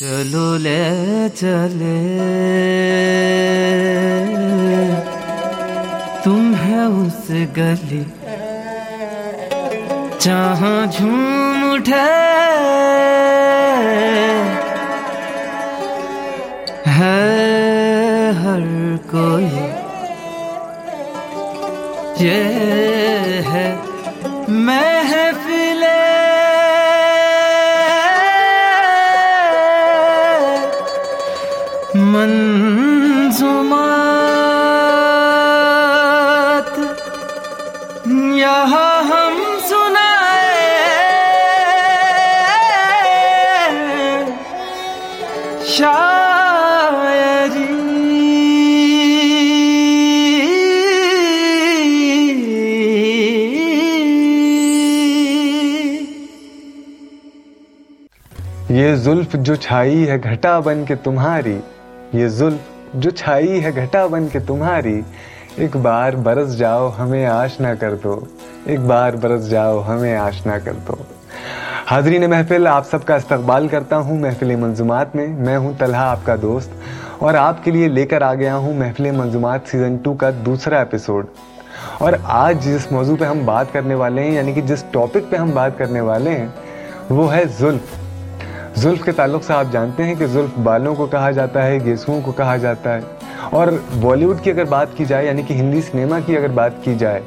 چلو لے چلے۔ تم ہے اس گلی۔ جہاں جھوم اٹھے۔ ہے ہر کوئی۔ یہ ہے محفل منظومات یہاں ہم سنائے شاعری۔ یہ زلف جو چھائی ہے گھٹا بن کے تمہاری یہ زلف جو چھائی ہے گھٹا بن کے تمہاری، ایک بار برس جاؤ ہمیں آشنا کر دو، ایک بار برس جاؤ ہمیں آشنا کر دو۔ حاضرین محفل، آپ سب کا استقبال کرتا ہوں محفل منظومات میں۔ میں ہوں طلحہ، آپ کا دوست۔ اور آپ کے لیے لے کر آ گیا ہوں محفل منظومات سیزن ٹو کا دوسرا ایپیسوڈ اور آج جس موضوع پہ ہم بات کرنے والے ہیں یعنی کہ جس ٹاپک پہ ہم بات کرنے والے ہیں، وہ ہے زلف زلف کے تعلق سے آپ جانتے ہیں کہ زلف بالوں کو کہا جاتا ہے گیسوؤں کو کہا جاتا ہے۔ اور بالی ووڈ کی اگر بات کی جائے یعنی کہ ہندی سنیما کی اگر بات کی جائے،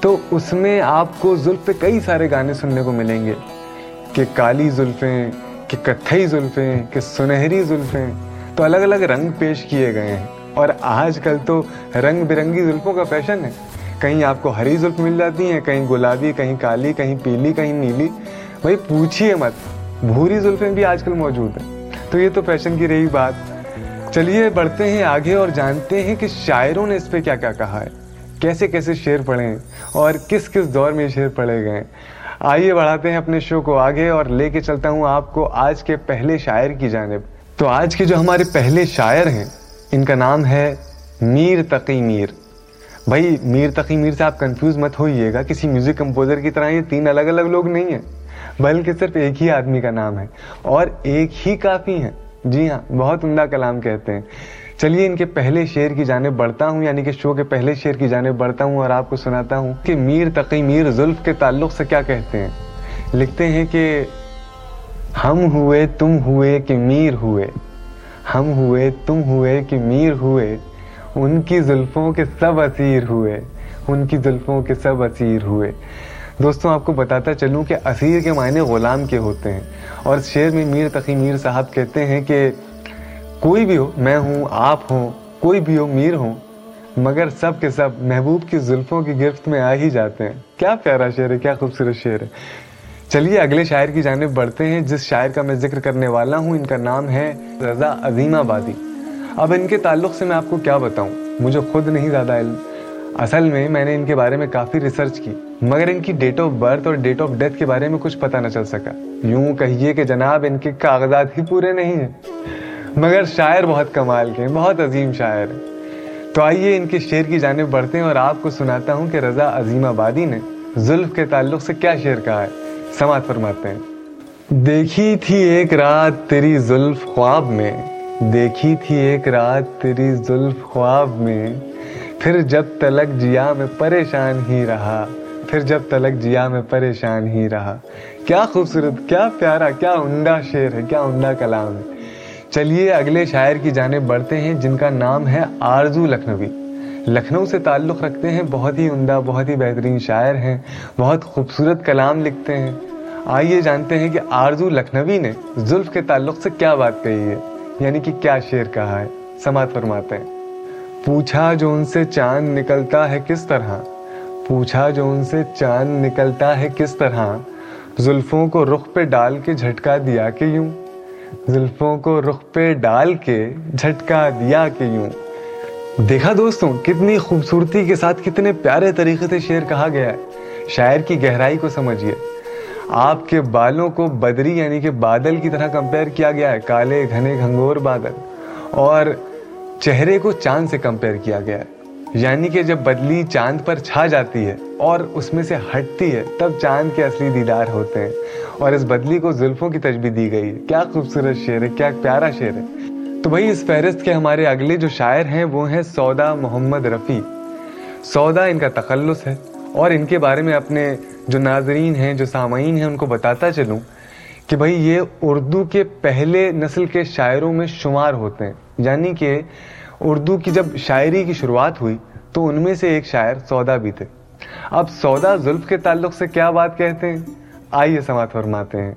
تو اس میں آپ کو زلف پہ کئی سارے گانے سننے کو ملیں گے۔ کہ کالی زلفیں، کہ کتھئی زلفیں، کہ سنہری زلفیں۔ تو الگ الگ رنگ پیش کیے گئے ہیں۔ اور آج کل تو رنگ برنگی زلفوں کا فیشن ہے۔ کہیں آپ کو ہری زلف مل جاتی ہیں، کہیں گلابی، کہیں کالی، کہیں پیلی، کہیں نیلی۔ بھائی پوچھیے مت۔ بھوری زلفیں بھی آج کل موجود ہیں۔ تو یہ تو فیشن کی رہی بات۔ چلیے، بڑھتے ہیں آگے اور جانتے ہیں کہ شاعروں نے اس پہ کیا کیا کہا ہے۔ کیسے کیسے شعر پڑھے ہیں اور کس کس دور میں یہ شعر پڑھے گئے ہیں۔ آئیے بڑھاتے ہیں اپنے شو کو آگے اور لے کے چلتا ہوں آپ کو آج کے پہلے شاعر کی جانب۔ تو آج کے جو ہمارے پہلے شاعر ہیں، ان کا نام ہے میر تقی میر۔ بھائی، میر تقی میر سے آپ کنفیوز مت ہوئیے گا۔ کسی میوزک کمپوزر کی طرح یہ تین الگ الگ لوگ نہیں ہیں۔ بلکہ صرف ایک ہی آدمی کا نام ہے اور ایک ہی کافی ہے جی ہاں بہت عمدہ کلام کہتے ہیں۔ چلیے، ان کے پہلے شعر کی جانب بڑھتا ہوں یعنی کہ شو کے پہلے شعر کی جانب بڑھتا ہوں اور آپ کو سناتا ہوں کہ میر تقی میر زلف کے تعلق سے کیا کہتے ہیں۔ لکھتے ہیں کہ، ہم ہوئے، تم ہوئے کہ میر ہوئے۔ ہم ہوئے، تم ہوئے کہ میر ہوئے۔ ان کی زلفوں کے سب اسیر ہوئے۔ ان کی زلفوں کے سب اسیر ہوئے۔ دوستوں آپ کو بتاتا چلوں کہ اسیر کے معنی غلام کے ہوتے ہیں۔ اور اس شعر میں میر تقی میر صاحب کہتے ہیں کہ کوئی بھی ہو، میں ہوں، آپ ہوں، کوئی بھی ہو، میر ہوں، مگر سب کے سب محبوب کی زلفوں کی گرفت میں آ ہی جاتے ہیں۔ کیا پیارا شعر ہے، کیا خوبصورت شعر ہے۔ چلیے، اگلے شاعر کی جانب بڑھتے ہیں، جس شاعر کا میں ذکر کرنے والا ہوں، ان کا نام ہے رضا عظیم آبادی اب ان کے تعلق سے میں آپ کو کیا بتاؤں؟ مجھے خود نہیں زیادہ علم۔ اصل میں میں نے ان کے بارے میں کافی ریسرچ کی، مگر ان کی ڈیٹ آف برتھ اور ڈیٹ آف ڈیتھ کے بارے میں کچھ پتہ نہ چل سکا۔ یوں کہیے کہ جناب، ان کے کاغذات ہی پورے نہیں ہیں۔ مگر شاعر بہت کمال کے ہیں بہت عظیم شاعر ہیں۔ تو آئیے ان کے شعر کی جانب بڑھتے ہیں اور آپ کو سناتا ہوں کہ رضا عظیم آبادی نے زلف کے تعلق سے کیا شعر کہا ہے۔ سماعت فرماتے ہیں۔ دیکھی تھی ایک رات تیری زلف خواب میں، دیکھی تھی ایک رات تیری زلف خواب میں پھر جب تلک جیا میں پریشان ہی رہا، پھر جب تلک جیا میں پریشان ہی رہا۔ کیا خوبصورت، کیا پیارا، کیا عمدہ شعر ہے، کیا عمدہ کلام۔ ہے چلیے، اگلے شاعر کی جانب بڑھتے ہیں، جن کا نام ہے آرزو لکھنوی۔ لکھنؤ سے تعلق رکھتے ہیں، بہت ہی عمدہ، بہت ہی بہترین شاعر ہیں، بہت خوبصورت کلام لکھتے ہیں۔ آئیے جانتے ہیں کہ آرزو لکھنوی نے زلف کے تعلق سے کیا بات کہی ہے یعنی کہ کیا شعر کہا ہے۔ سماعت فرماتے ہیں۔ پوچھا جو ان سے چاند نکلتا ہے کس طرح؟ پوچھا جو ان سے چاند نکلتا ہے کس طرح؟ زلفوں کو رخ پہ ڈال کے جھٹکا دیا کہ یوں۔ زلفوں کو رخ پہ ڈال کے جھٹکا دیا کہ یوں۔ دیکھا دوستوں کتنی خوبصورتی کے ساتھ کتنے پیارے طریقے سے شعر کہا گیا ہے۔ شاعر کی گہرائی کو سمجھیے۔ آپ کے بالوں کو بدری یعنی کہ بادل کی طرح کمپیئر کیا گیا ہے، کالے، گھنے، گھنگور، بادل۔ اور چہرے کو چاند سے کمپیئر کیا گیا ہے۔ یعنی کہ جب بدلی چاند پر چھا جاتی ہے اور اس میں سے ہٹتی ہے، تب چاند کے اصلی دیدار ہوتے ہیں۔ اور اس بدلی کو زلفوں کی تجبی دی گئی۔ ہے کیا خوبصورت شعر ہے، کیا پیارا شعر ہے۔ تو بھائی، اس فہرست کے ہمارے اگلے جو شاعر ہیں، وہ ہیں سودا محمد رفیع۔ سودا ان کا تخلص ہے۔ اور ان کے بارے میں اپنے جو ناظرین ہیں، جو سامعین ہیں، ان کو بتاتا چلوں کہ بھائی، یہ اردو کے پہلے نسل کے شاعروں میں شمار ہوتے ہیں۔ یعنی کہ اردو کی جب شاعری کی شروعات ہوئی تو ان میں سے ایک شاعر سودا بھی تھے۔ اب سودا زلف کے تعلق سے کیا بات کہتے ہیں؟ آئیے سماعت فرماتے ہیں۔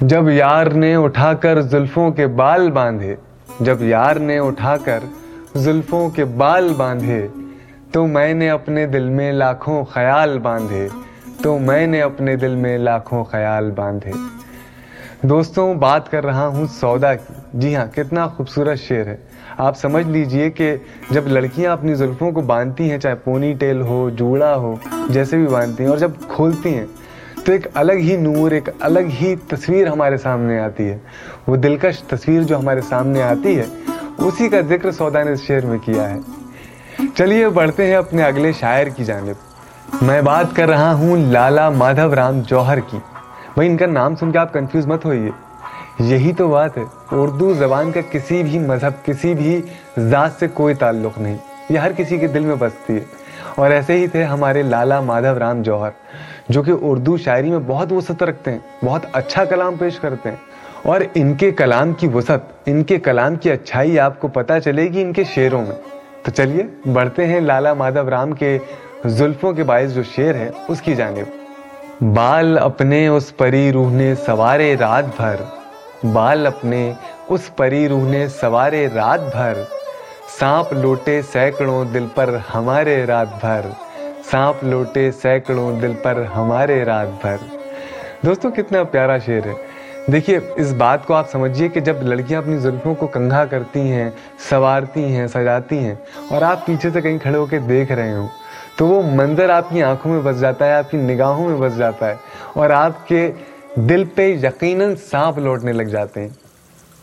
جب یار نے اٹھا کر زلفوں کے بال باندھے، جب یار نے اٹھا کر زلفوں کے بال باندھے، تو میں نے اپنے دل میں لاکھوں خیال باندھے، تو میں نے اپنے دل میں لاکھوں خیال باندھے۔ دوستوں، بات کر رہا ہوں سودا کی۔ جی ہاں کتنا خوبصورت شعر ہے۔ آپ سمجھ لیجیے کہ جب لڑکیاں اپنی زلفوں کو باندھتی ہیں، چاہے پونی ٹیل ہو، جوڑا ہو، جیسے بھی باندھتی ہیں، اور جب کھولتی ہیں، تو ایک الگ ہی نور، ایک الگ ہی تصویر ہمارے سامنے آتی ہے۔ وہ دلکش تصویر جو ہمارے سامنے آتی ہے، اسی کا ذکر سودا نے اس شعر میں کیا ہے۔ چلیے بڑھتے ہیں اپنے اگلے شاعر کی جانب۔ میں بات کر رہا ہوں لالا مادھو رام جوہر کی۔ بھائی، ان کا نام سن کے آپ کنفیوز مت ہوئیے۔ یہی تو بات ہے۔ اردو زبان کا کسی بھی مذہب، کسی بھی ذات سے کوئی تعلق نہیں۔ یہ ہر کسی کے دل میں بستی ہے۔ اور ایسے ہی تھے ہمارے لالا مادھو رام جوہر، جو کہ اردو شاعری میں بہت وسعت رکھتے ہیں، بہت اچھا کلام پیش کرتے ہیں۔ اور ان کے کلام کی وسعت، ان کے کلام کی اچھائی آپ کو پتہ چلے گی ان کے شعروں میں۔ تو چلیے، بڑھتے ہیں لالا مادھو رام کے زلفوں کے باعث جو شعر ہے، اس کی جانب۔ بال اپنے اس پری روح نے سوارے رات بھر۔ بال اپنے اس پری روح نے سوارے رات بھر۔ سانپ لوٹے سینکڑوں دل پر ہمارے رات بھر۔ سانپ لوٹے سینکڑوں دل پر ہمارے رات بھر۔ دوستوں کتنا پیارا شعر ہے۔ دیکھیے، اس بات کو آپ سمجھیے کہ جب لڑکیاں اپنی زلفوں کو کنگھا کرتی ہیں، سوارتی ہیں، سجاتی ہیں اور آپ پیچھے سے کہیں کھڑے ہو کے دیکھ رہے ہوں تو وہ منظر آپ کی آنکھوں میں بس جاتا ہے، آپ کی نگاہوں میں بس جاتا ہے اور آپ کے دل پہ یقیناً سانپ لوٹنے لگ جاتے ہیں۔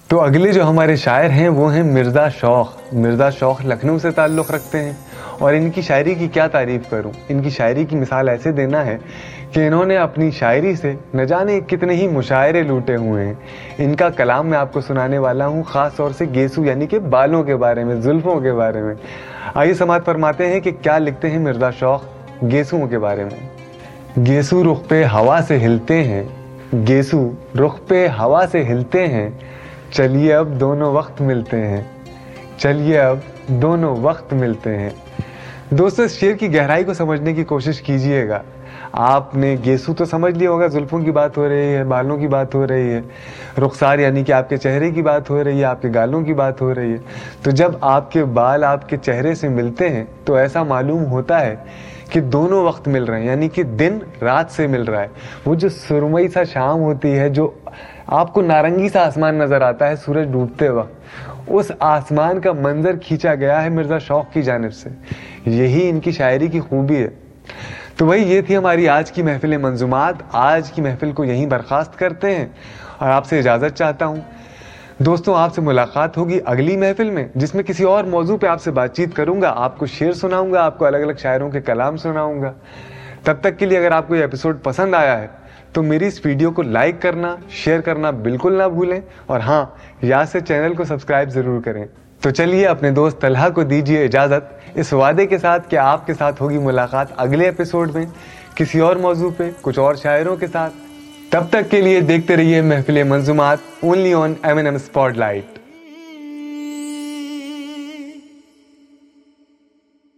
تو اگلے جو ہمارے شاعر ہیں، وہ ہیں مرزا شوق مرزا شوق لکھنؤ سے تعلق رکھتے ہیں۔ اور ان کی شاعری کی کیا تعریف کروں؟ ان کی شاعری کی مثال ایسے دینا ہے کہ انہوں نے اپنی شاعری سے نہ جانے کتنے ہی مشاعرے لوٹے ہوئے ہیں۔ ان کا کلام میں آپ کو سنانے والا ہوں، خاص طور سے گیسو یعنی کہ بالوں کے بارے میں، زلفوں کے بارے میں۔ آئیے سماعت فرماتے ہیں کہ کیا لکھتے ہیں مرزا شوق گیسو کے بارے میں۔ گیسو رخ پہ ہوا سے ہلتے ہیں۔ گیسو رخ پہ ہوا سے ہلتے ہیں۔ چلیے اب دونوں وقت ملتے ہیں۔ چلیے اب دونوں وقت ملتے ہیں۔ دوستو، اس شعر کی گہرائی کو سمجھنے کی کوشش کیجیے گا۔ آپ نے گیسو تو سمجھ لیا ہوگا، زلفوں کی بات ہو رہی ہے، بالوں کی بات ہو رہی ہے۔ رخسار یعنی کہ آپ کے چہرے کی بات ہو رہی ہے، آپ کے گالوں کی بات ہو رہی ہے۔ تو جب آپ کے بال آپ کے چہرے سے ملتے ہیں، تو ایسا معلوم ہوتا ہے کہ دونوں وقت مل رہے ہیں یعنی کہ دن رات سے مل رہا ہے۔ وہ جو سرمئی سا شام ہوتی ہے، جو آپ کو نارنگی سا آسمان نظر آتا ہے سورج ڈوبتے وقت۔ اس آسمان کا منظر کھینچا گیا ہے مرزا شوق کی جانب سے۔ یہی ان کی شاعری کی خوبی ہے۔ تو وہی یہ تھی ہماری آج کی محفل منظومات۔ آج کی محفل کو یہیں برخاست کرتے ہیں۔ اور آپ سے اجازت چاہتا ہوں۔ دوستوں، آپ سے ملاقات ہوگی اگلی محفل میں، جس میں کسی اور موضوع پہ آپ سے بات چیت کروں گا۔ آپ کو شعر سناؤں گا، آپ کو الگ الگ شاعروں کے کلام سناؤں گا۔ تب تک کے لیے اگر آپ کو یہ ایپیسوڈ پسند آیا ہے تو میری اس ویڈیو کو لائک کرنا، شیئر کرنا بالکل نہ بھولیں اور ہاں یہاں سے چینل کو سبسکرائب ضرور کریں۔ تو چلیے اپنے دوست طلحہ کو دیجیے اجازت۔ اس وعدے کے ساتھ کہ آپ کے ساتھ ہوگی ملاقات اگلے ایپیسوڈ میں کسی اور موضوع پہ، کچھ اور شاعروں کے ساتھ۔ تب تک کے لیے دیکھتے رہیے محفل منظومات only on M N M spotlight